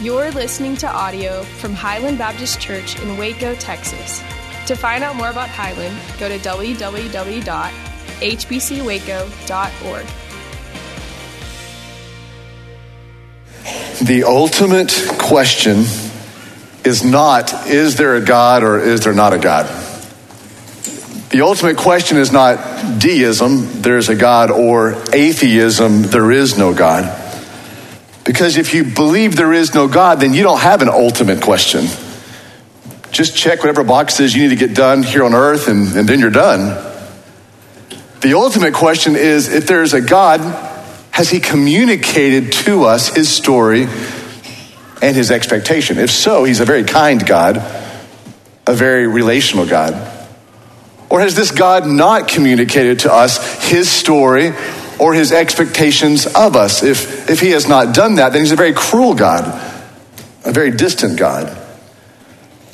You're listening to audio from Highland Baptist Church in Waco, Texas. To find out more about Highland, go to www.hbcwaco.org. The ultimate question is not, is there a God or is there not a God? The ultimate question is not deism, there's a God, or atheism, there is no God. Because if you believe there is no God, then you don't have an ultimate question. Just check whatever boxes you need to get done here on earth, and, and then you're done. The ultimate question is if there's a God, has he communicated to us his story and his expectation? If so, he's a very kind God, a very relational God. Or has this God not communicated to us his story or his expectations of us. If, if he has not done that, then he's a very cruel God, a very distant God.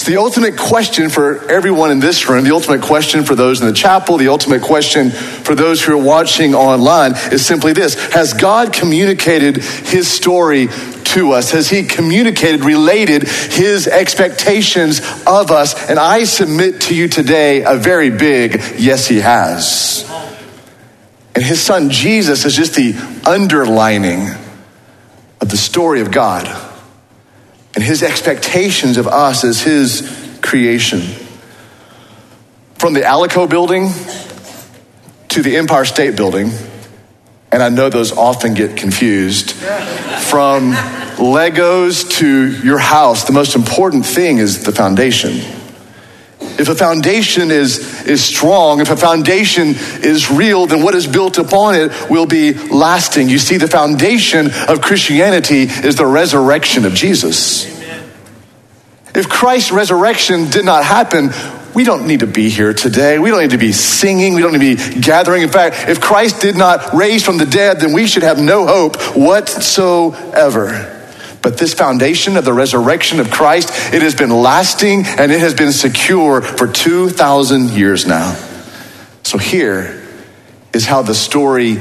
It's the ultimate question for everyone in this room, the ultimate question for those in the chapel, the ultimate question for those who are watching online is simply this Has God communicated his story to us? Has he communicated, related his expectations of us? And I submit to you today a very big yes, he has. And his son Jesus is just the underlining of the story of God and his expectations of us as his creation. From the Alico building to the Empire State Building, and I know those often get confused, from Legos to your house, the most important thing is the foundation. If a foundation is, is strong, if a foundation is real, then what is built upon it will be lasting. You see, the foundation of Christianity is the resurrection of Jesus. Amen. If Christ's resurrection did not happen, we don't need to be here today. We don't need to be singing. We don't need to be gathering. In fact, if Christ did not raise from the dead, then we should have no hope whatsoever. But this foundation of the resurrection of Christ, it has been lasting and it has been secure for 2,000 years now. So here is how the story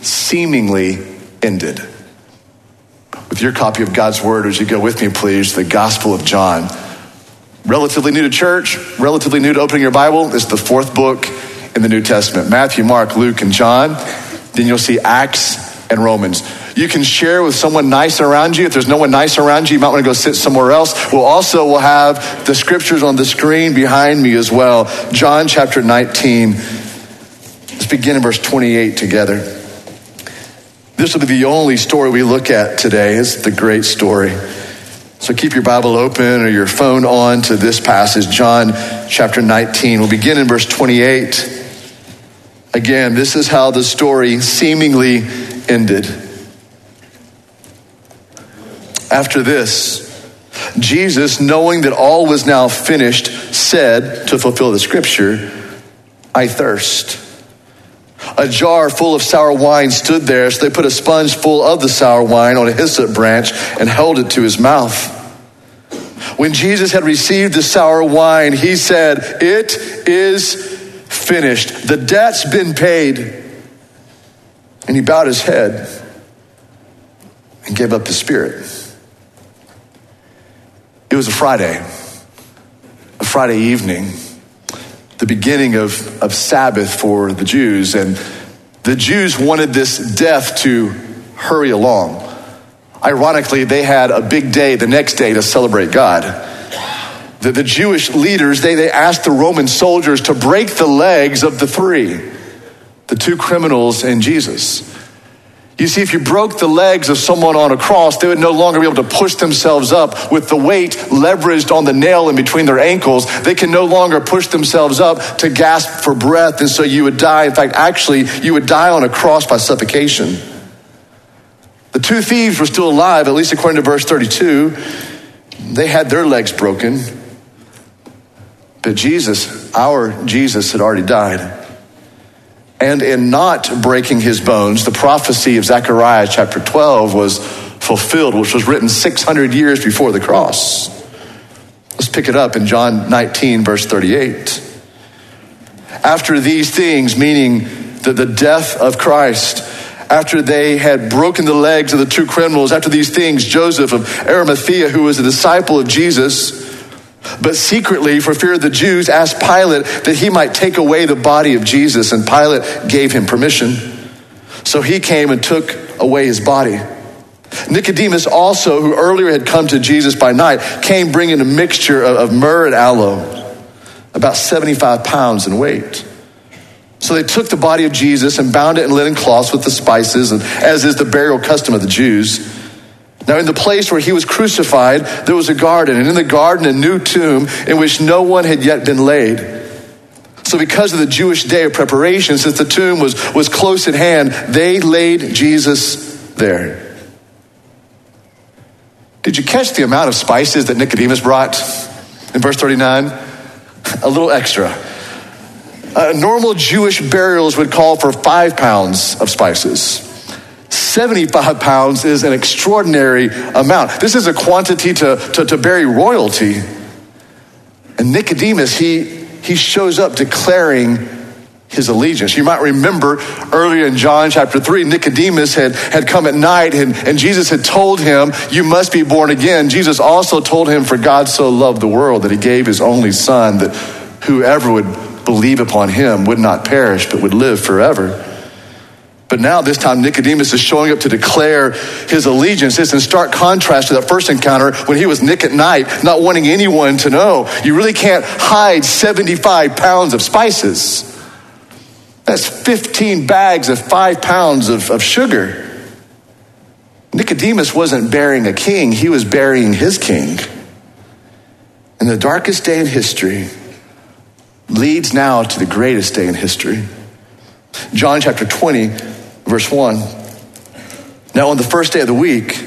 seemingly ended. With your copy of God's Word, as you go with me, please, the Gospel of John. Relatively new to church, relatively new to opening your Bible, is the fourth book in the New Testament Matthew, Mark, Luke, and John. Then you'll see Acts and Romans. You can share with someone nice around you. If there's no one nice around you, you might want to go sit somewhere else. We'll also we'll have the scriptures on the screen behind me as well. John chapter 19. Let's begin in verse 28 together. This will be the only story we look at today. It's the great story. So keep your Bible open or your phone on to this passage, John chapter 19. We'll begin in verse 28. Again, this is how the story seemingly ended. After this, Jesus, knowing that all was now finished, said to fulfill the scripture, I thirst. A jar full of sour wine stood there, so they put a sponge full of the sour wine on a hyssop branch and held it to his mouth. When Jesus had received the sour wine, he said, It is finished. The debt's been paid. And he bowed his head and gave up the spirit. It was a Friday, a Friday evening, the beginning of, of Sabbath for the Jews. And the Jews wanted this death to hurry along. Ironically, they had a big day the next day to celebrate God. The, the Jewish leaders, they, they asked the Roman soldiers to break the legs of the three, the two criminals and Jesus. You see, if you broke the legs of someone on a cross, they would no longer be able to push themselves up with the weight leveraged on the nail in between their ankles. They can no longer push themselves up to gasp for breath, and so you would die. In fact, actually, you would die on a cross by suffocation. The two thieves were still alive, at least according to verse 32. They had their legs broken. But Jesus, our Jesus, had already died and in not breaking his bones, the prophecy of Zechariah chapter 12 was fulfilled, which was written 600 years before the cross. Let's pick it up in John 19, verse 38. After these things, meaning the, the death of Christ, after they had broken the legs of the two criminals, after these things, Joseph of Arimathea, who was a disciple of Jesus, but secretly, for fear of the Jews, asked Pilate that he might take away the body of Jesus, and Pilate gave him permission. So he came and took away his body. Nicodemus, also, who earlier had come to Jesus by night, came bringing a mixture of, myrrh and aloe, about 75 pounds in weight. So they took the body of Jesus and bound it in linen cloths with the spices, and as is the burial custom of the Jews. Now, in the place where he was crucified, there was a garden, and in the garden, a new tomb in which no one had yet been laid. So, because of the Jewish day of preparation, since the tomb was, was close at hand, they laid Jesus there. Did you catch the amount of spices that Nicodemus brought in verse 39? A little extra. Uh, normal Jewish burials would call for five pounds of spices. 75 pounds is an extraordinary amount. This is a quantity to, to, to bury royalty. And Nicodemus, he, he shows up declaring his allegiance. You might remember earlier in John chapter 3, Nicodemus had, had come at night and, and Jesus had told him, You must be born again. Jesus also told him, For God so loved the world that he gave his only son, that whoever would believe upon him would not perish, but would live forever. But now, this time, Nicodemus is showing up to declare his allegiance. It's in stark contrast to that first encounter when he was Nick at night, not wanting anyone to know. You really can't hide 75 pounds of spices. That's 15 bags of five pounds of, of sugar. Nicodemus wasn't burying a king, he was burying his king. And the darkest day in history leads now to the greatest day in history. John chapter 20 Verse 1. Now, on the first day of the week,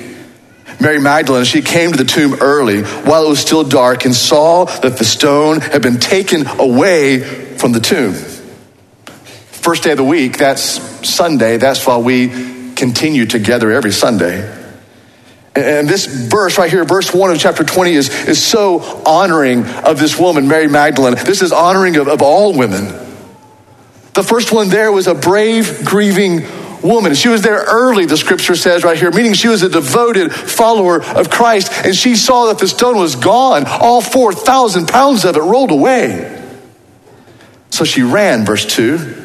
Mary Magdalene, she came to the tomb early while it was still dark and saw that the stone had been taken away from the tomb. First day of the week, that's Sunday. That's why we continue together every Sunday. And this verse right here, verse 1 of chapter 20, is, is so honoring of this woman, Mary Magdalene. This is honoring of, of all women. The first one there was a brave, grieving woman. She was there early, the scripture says right here, meaning she was a devoted follower of Christ, and she saw that the stone was gone. All 4,000 pounds of it rolled away. So she ran, verse 2.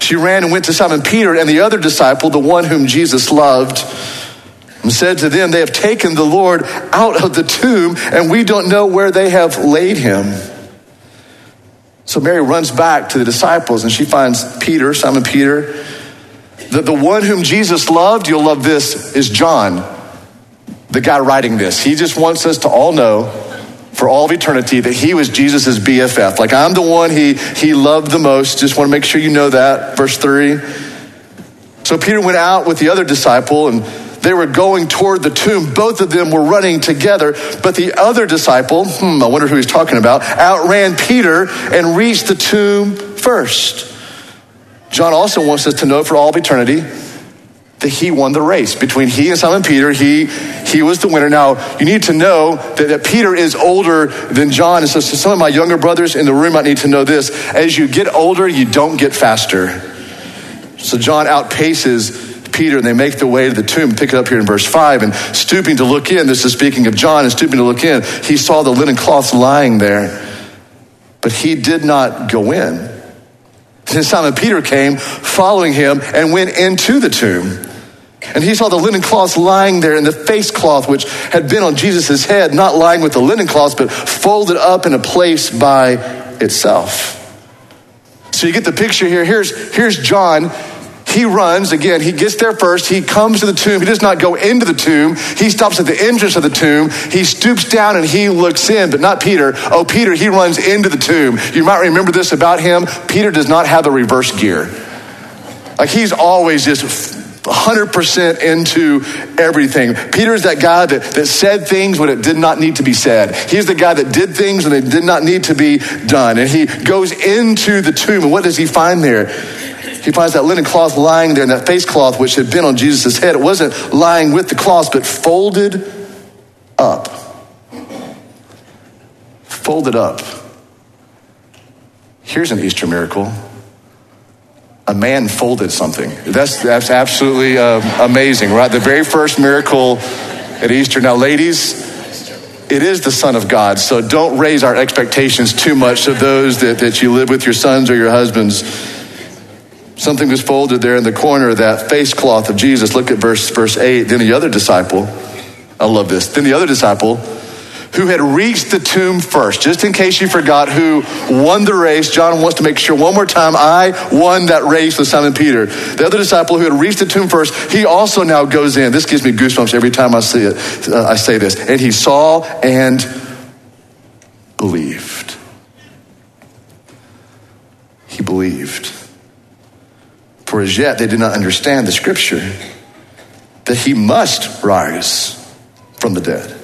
She ran and went to Simon Peter and the other disciple, the one whom Jesus loved, and said to them, They have taken the Lord out of the tomb, and we don't know where they have laid him. So Mary runs back to the disciples and she finds Peter, Simon Peter, the, the one whom Jesus loved, you'll love this, is John, the guy writing this. He just wants us to all know for all of eternity that he was Jesus' BFF. Like I'm the one he, he loved the most. Just want to make sure you know that. Verse 3. So Peter went out with the other disciple and they were going toward the tomb. Both of them were running together, but the other disciple, hmm, I wonder who he's talking about, outran Peter and reached the tomb first. John also wants us to know for all of eternity that he won the race. Between he and Simon Peter, he, he was the winner. Now, you need to know that, that Peter is older than John. And so, so some of my younger brothers in the room might need to know this. As you get older, you don't get faster. So John outpaces Peter and they make their way to the tomb. Pick it up here in verse 5. And stooping to look in, this is speaking of John, and stooping to look in, he saw the linen cloths lying there. But he did not go in. Then Simon Peter came, following him, and went into the tomb. And he saw the linen cloths lying there, and the face cloth, which had been on Jesus' head, not lying with the linen cloths, but folded up in a place by itself. So you get the picture here. Here's, here's John he runs, again, he gets there first. He comes to the tomb. He does not go into the tomb. He stops at the entrance of the tomb. He stoops down and he looks in, but not Peter. Oh, Peter, he runs into the tomb. You might remember this about him. Peter does not have the reverse gear. Like he's always just 100% into everything. Peter is that guy that, that said things when it did not need to be said. He's the guy that did things when they did not need to be done. And he goes into the tomb. And what does he find there? He finds that linen cloth lying there and that face cloth which had been on Jesus' head. It wasn't lying with the cloth, but folded up. Folded up. Here's an Easter miracle a man folded something. That's, that's absolutely uh, amazing, right? The very first miracle at Easter. Now, ladies, it is the Son of God, so don't raise our expectations too much of those that, that you live with, your sons or your husbands. Something was folded there in the corner of that face cloth of Jesus. Look at verse, verse 8. Then the other disciple, I love this. Then the other disciple, who had reached the tomb first, just in case you forgot who won the race. John wants to make sure one more time I won that race with Simon Peter. The other disciple who had reached the tomb first, he also now goes in. This gives me goosebumps every time I see it. Uh, I say this. And he saw and believed. He believed. For as yet they did not understand the scripture that he must rise from the dead.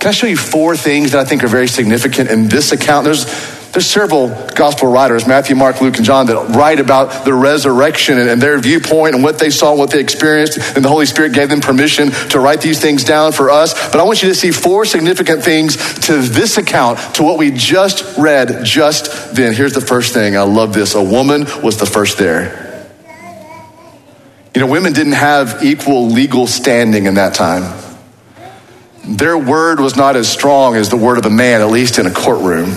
Can I show you four things that I think are very significant in this account? There's, there's several gospel writers, Matthew, Mark, Luke, and John, that write about the resurrection and, their viewpoint and what they saw, what they experienced, and the Holy Spirit gave them permission to write these things down for us. But I want you to see four significant things to this account, to what we just read just then. Here's the first thing. I love this. A woman was the first there. You know, women didn't have equal legal standing in that time their word was not as strong as the word of a man, at least in a courtroom.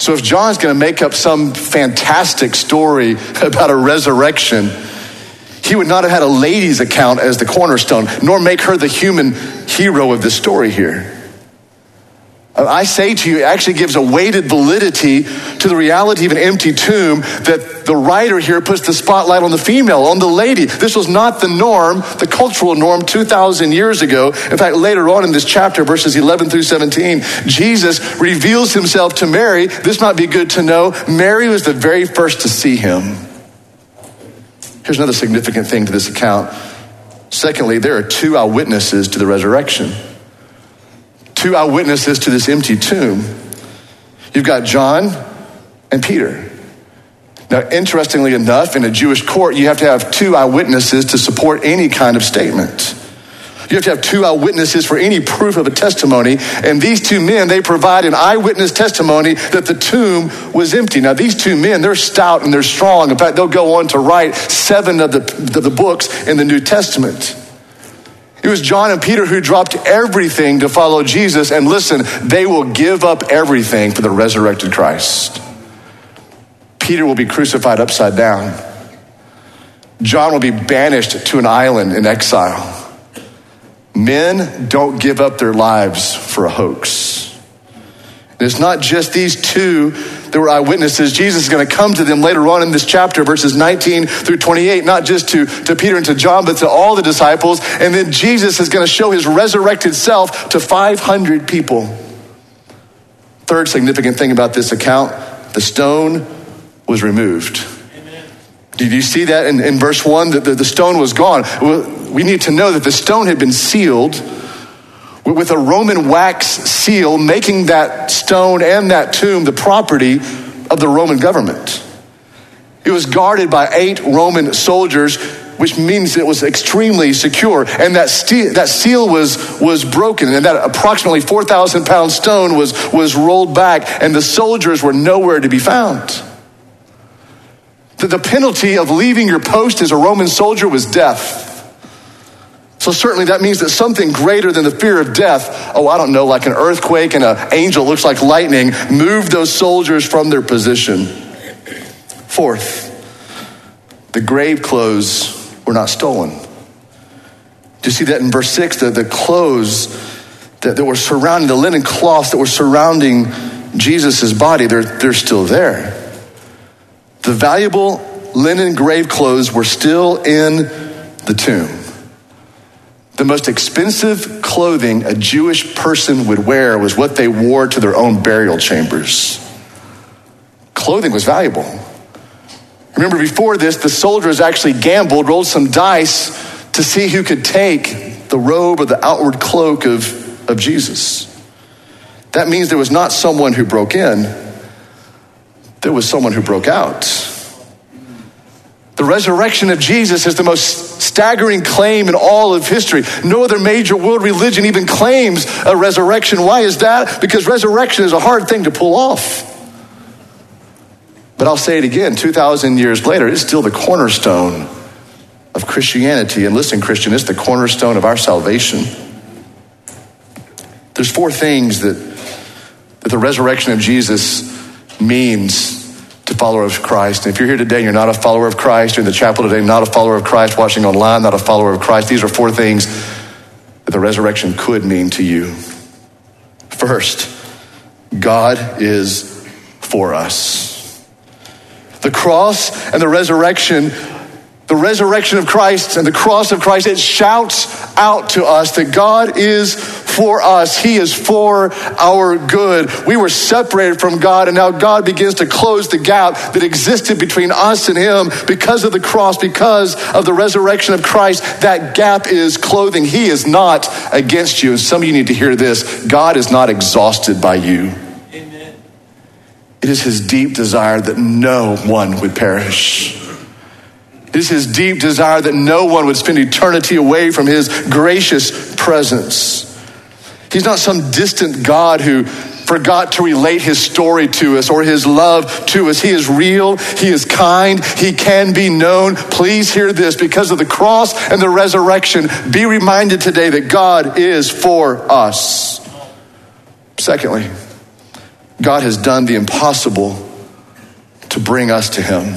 So if John's going to make up some fantastic story about a resurrection, he would not have had a lady's account as the cornerstone, nor make her the human hero of the story here. I say to you, it actually gives a weighted validity to the reality of an empty tomb that the writer here puts the spotlight on the female, on the lady. This was not the norm, the cultural norm 2,000 years ago. In fact, later on in this chapter, verses 11 through 17, Jesus reveals himself to Mary. This might be good to know. Mary was the very first to see him. Here's another significant thing to this account. Secondly, there are two eyewitnesses to the resurrection two eyewitnesses to this empty tomb. You've got John and Peter. Now, interestingly enough, in a Jewish court, you have to have two eyewitnesses to support any kind of statement. You have to have two eyewitnesses for any proof of a testimony. And these two men, they provide an eyewitness testimony that the tomb was empty. Now, these two men, they're stout and they're strong. In fact, they'll go on to write seven of the, of the books in the New Testament. It was John and Peter who dropped everything to follow Jesus. And listen, they will give up everything for the resurrected Christ. Peter will be crucified upside down. John will be banished to an island in exile. Men don't give up their lives for a hoax. It's not just these two that were eyewitnesses. Jesus is going to come to them later on in this chapter, verses 19 through 28, not just to, to Peter and to John, but to all the disciples. And then Jesus is going to show his resurrected self to 500 people. Third significant thing about this account the stone was removed. Did you see that in, in verse 1 that the, the stone was gone? We need to know that the stone had been sealed with a Roman wax seal, making that stone and that tomb the property of the Roman government. It was guarded by eight Roman soldiers, which means it was extremely secure. And that, steel, that seal was, was broken, and that approximately 4,000 pound stone was, was rolled back, and the soldiers were nowhere to be found. The, the penalty of leaving your post as a Roman soldier was death. So certainly that means that something greater than the fear of death, oh, I don't know, like an earthquake and an angel looks like lightning, moved those soldiers from their position. Fourth, the grave clothes were not stolen. Do you see that in verse 6? The, the clothes that, that were surrounding, the linen cloths that were surrounding Jesus' body, they're, they're still there. The valuable linen grave clothes were still in the tomb. The most expensive clothing a Jewish person would wear was what they wore to their own burial chambers. Clothing was valuable. Remember, before this, the soldiers actually gambled, rolled some dice to see who could take the robe or the outward cloak of, of Jesus. That means there was not someone who broke in, there was someone who broke out. The resurrection of Jesus is the most staggering claim in all of history. No other major world religion even claims a resurrection. Why is that? Because resurrection is a hard thing to pull off. But I'll say it again 2,000 years later, it's still the cornerstone of Christianity. And listen, Christian, it's the cornerstone of our salvation. There's four things that, that the resurrection of Jesus means to followers of Christ. And if you're here today and you're not a follower of Christ, you're in the chapel today, not a follower of Christ, watching online, not a follower of Christ, these are four things that the resurrection could mean to you. First, God is for us. The cross and the resurrection the resurrection of Christ and the cross of Christ, it shouts out to us that God is for us. He is for our good. We were separated from God, and now God begins to close the gap that existed between us and Him because of the cross, because of the resurrection of Christ. That gap is clothing. He is not against you. And some of you need to hear this God is not exhausted by you. Amen. It is His deep desire that no one would perish. It is his deep desire that no one would spend eternity away from his gracious presence. He's not some distant God who forgot to relate his story to us or his love to us. He is real. He is kind. He can be known. Please hear this because of the cross and the resurrection. Be reminded today that God is for us. Secondly, God has done the impossible to bring us to him.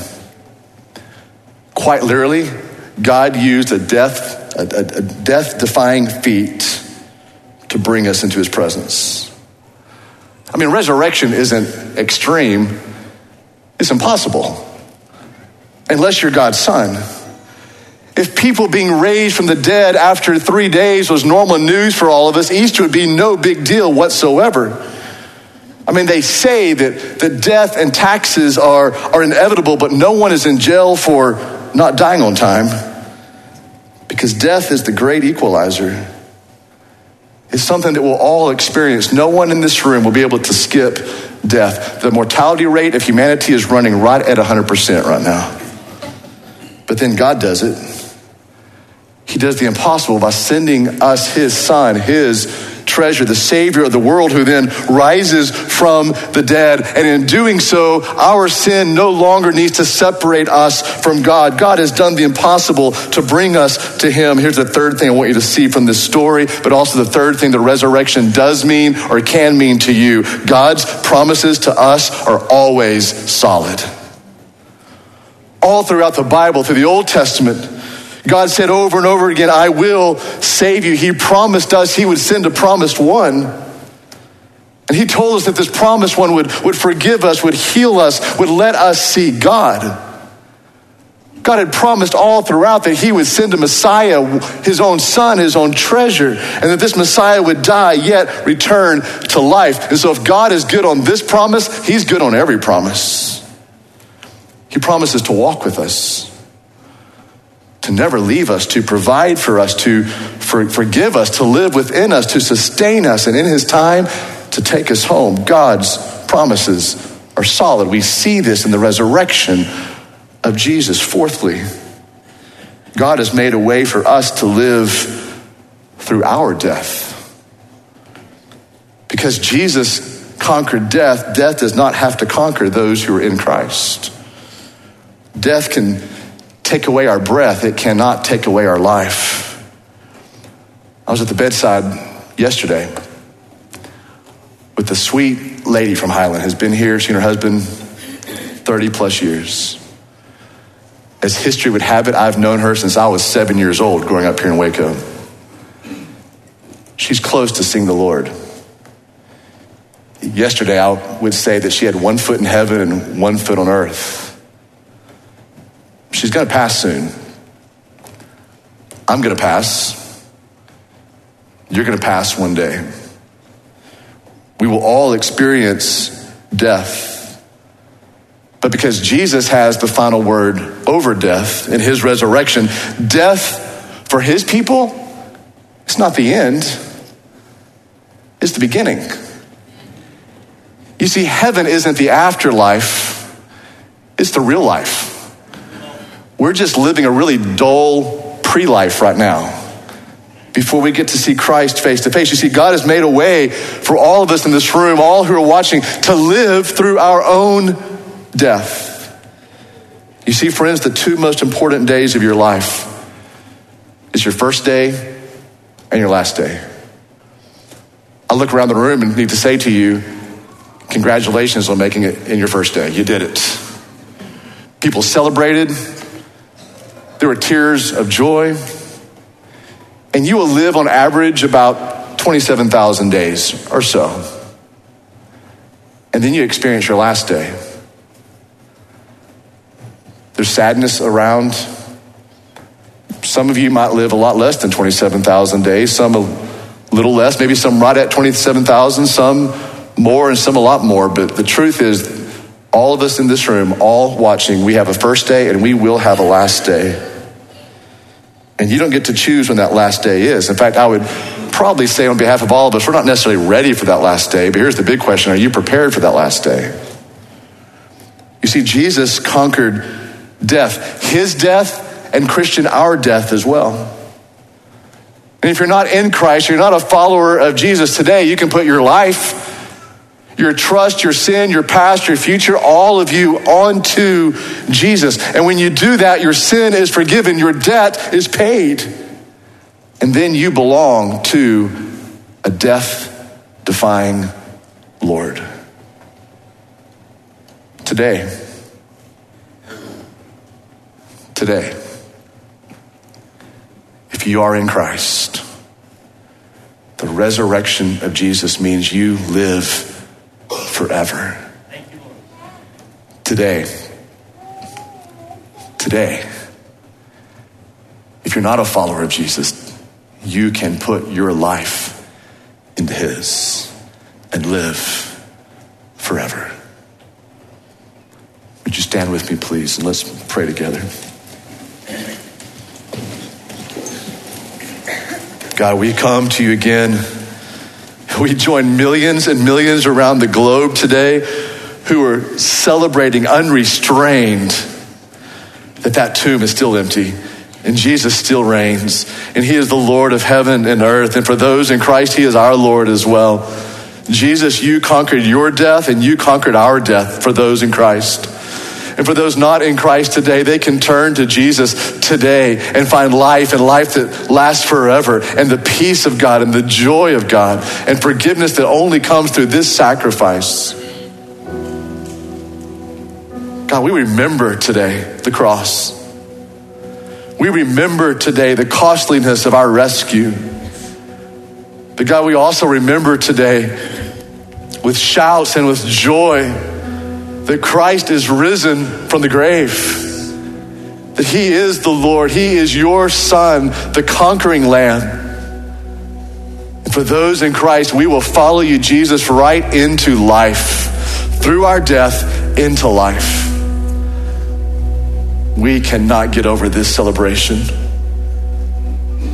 Quite literally, God used a death, a, a, death defying feat to bring us into his presence. I mean, resurrection isn't extreme, it's impossible unless you're God's son. If people being raised from the dead after three days was normal news for all of us, Easter would be no big deal whatsoever. I mean, they say that, that death and taxes are, are inevitable, but no one is in jail for not dying on time because death is the great equalizer. It's something that we'll all experience. No one in this room will be able to skip death. The mortality rate of humanity is running right at 100% right now. But then God does it. He does the impossible by sending us His Son, His treasure, the Savior of the world, who then rises from the dead. And in doing so, our sin no longer needs to separate us from God. God has done the impossible to bring us to Him. Here's the third thing I want you to see from this story, but also the third thing the resurrection does mean or can mean to you. God's promises to us are always solid. All throughout the Bible, through the Old Testament, God said over and over again, I will save you. He promised us He would send a promised one. And He told us that this promised one would, would forgive us, would heal us, would let us see God. God had promised all throughout that He would send a Messiah, His own Son, His own treasure, and that this Messiah would die yet return to life. And so, if God is good on this promise, He's good on every promise. He promises to walk with us to never leave us, to provide for us, to for, forgive us, to live within us, to sustain us, and in His time to take us home. God's promises are solid. We see this in the resurrection of Jesus. Fourthly, God has made a way for us to live through our death. Because Jesus conquered death, death does not have to conquer those who are in Christ. Death can take away our breath, it cannot take away our life. I was at the bedside yesterday with a sweet lady from Highland, has been here, seen her husband 30 plus years. As history would have it, I've known her since I was seven years old growing up here in Waco. She's close to seeing the Lord. Yesterday, I would say that she had one foot in heaven and one foot on earth. She's going to pass soon. I'm going to pass. You're going to pass one day. We will all experience death. But because Jesus has the final word over death in his resurrection, death for his people, it's not the end, it's the beginning. You see, heaven isn't the afterlife, it's the real life. We're just living a really dull pre life right now before we get to see Christ face to face. You see, God has made a way for all of us in this room, all who are watching, to live through our own death. You see, friends, the two most important days of your life is your first day and your last day. I look around the room and need to say to you, congratulations on making it in your first day. You did it. People celebrated. There were tears of joy. And you will live on average about 27,000 days or so. And then you experience your last day. There's sadness around. Some of you might live a lot less than 27,000 days, some a little less, maybe some right at 27,000, some more, and some a lot more. But the truth is, all of us in this room, all watching, we have a first day and we will have a last day. And you don't get to choose when that last day is. In fact, I would probably say on behalf of all of us, we're not necessarily ready for that last day, but here's the big question Are you prepared for that last day? You see, Jesus conquered death, his death, and Christian, our death as well. And if you're not in Christ, you're not a follower of Jesus today, you can put your life, your trust, your sin, your past, your future, all of you onto Jesus. And when you do that, your sin is forgiven, your debt is paid. And then you belong to a death defying Lord. Today, today, if you are in Christ, the resurrection of Jesus means you live forever. Today, today, if you're not a follower of Jesus, you can put your life into His and live forever. Would you stand with me, please, and let's pray together. God, we come to you again. We join millions and millions around the globe today who are celebrating unrestrained that that tomb is still empty and Jesus still reigns and he is the Lord of heaven and earth and for those in Christ he is our Lord as well. Jesus, you conquered your death and you conquered our death for those in Christ. And for those not in Christ today, they can turn to Jesus today and find life and life that lasts forever and the peace of God and the joy of God and forgiveness that only comes through this sacrifice. God, we remember today the cross. We remember today the costliness of our rescue. But God, we also remember today with shouts and with joy that Christ is risen from the grave, that He is the Lord, He is your Son, the conquering Lamb. For those in Christ, we will follow you, Jesus, right into life, through our death into life. We cannot get over this celebration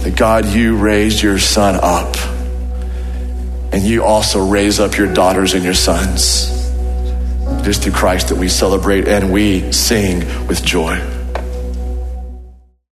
that God, you raised your Son up, and you also raise up your daughters and your sons. It is through Christ that we celebrate and we sing with joy.